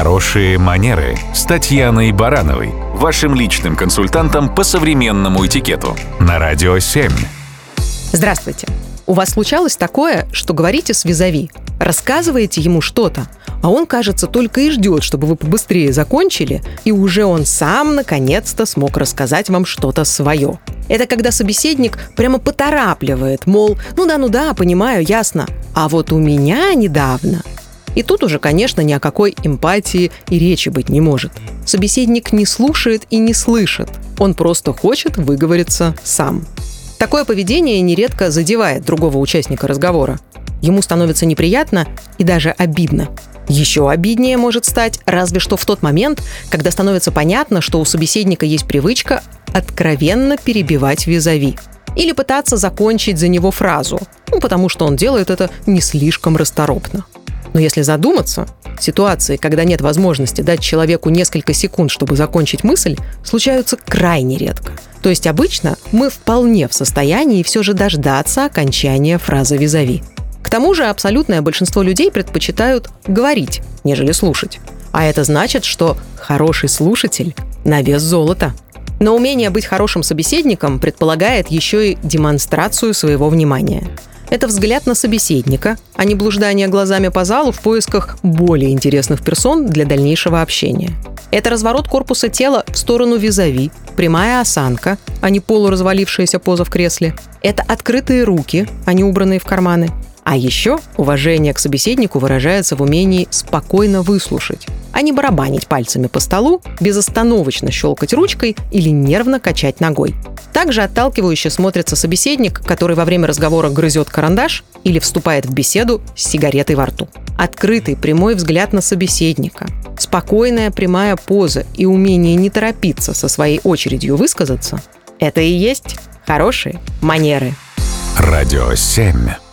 Хорошие манеры с Татьяной Барановой, вашим личным консультантом по современному этикету на Радио 7. Здравствуйте. У вас случалось такое, что говорите с визави, рассказываете ему что-то, а он, кажется, только и ждет, чтобы вы побыстрее закончили, и уже он сам наконец-то смог рассказать вам что-то свое. Это когда собеседник прямо поторапливает, мол, ну да, ну да, понимаю, ясно. А вот у меня недавно и тут уже, конечно, ни о какой эмпатии и речи быть не может. Собеседник не слушает и не слышит. Он просто хочет выговориться сам. Такое поведение нередко задевает другого участника разговора. Ему становится неприятно и даже обидно. Еще обиднее может стать разве что в тот момент, когда становится понятно, что у собеседника есть привычка откровенно перебивать визави. Или пытаться закончить за него фразу, ну, потому что он делает это не слишком расторопно. Но если задуматься, ситуации, когда нет возможности дать человеку несколько секунд, чтобы закончить мысль, случаются крайне редко. То есть обычно мы вполне в состоянии все же дождаться окончания фразы «визави». К тому же абсолютное большинство людей предпочитают говорить, нежели слушать. А это значит, что хороший слушатель на вес золота. Но умение быть хорошим собеседником предполагает еще и демонстрацию своего внимания – это взгляд на собеседника, а не блуждание глазами по залу в поисках более интересных персон для дальнейшего общения. Это разворот корпуса тела в сторону визави, прямая осанка, а не полуразвалившаяся поза в кресле. Это открытые руки, а не убранные в карманы. А еще уважение к собеседнику выражается в умении спокойно выслушать, а не барабанить пальцами по столу, безостановочно щелкать ручкой или нервно качать ногой. Также отталкивающе смотрится собеседник, который во время разговора грызет карандаш или вступает в беседу с сигаретой во рту. Открытый прямой взгляд на собеседника, спокойная прямая поза и умение не торопиться со своей очередью высказаться – это и есть хорошие манеры. Радио 7.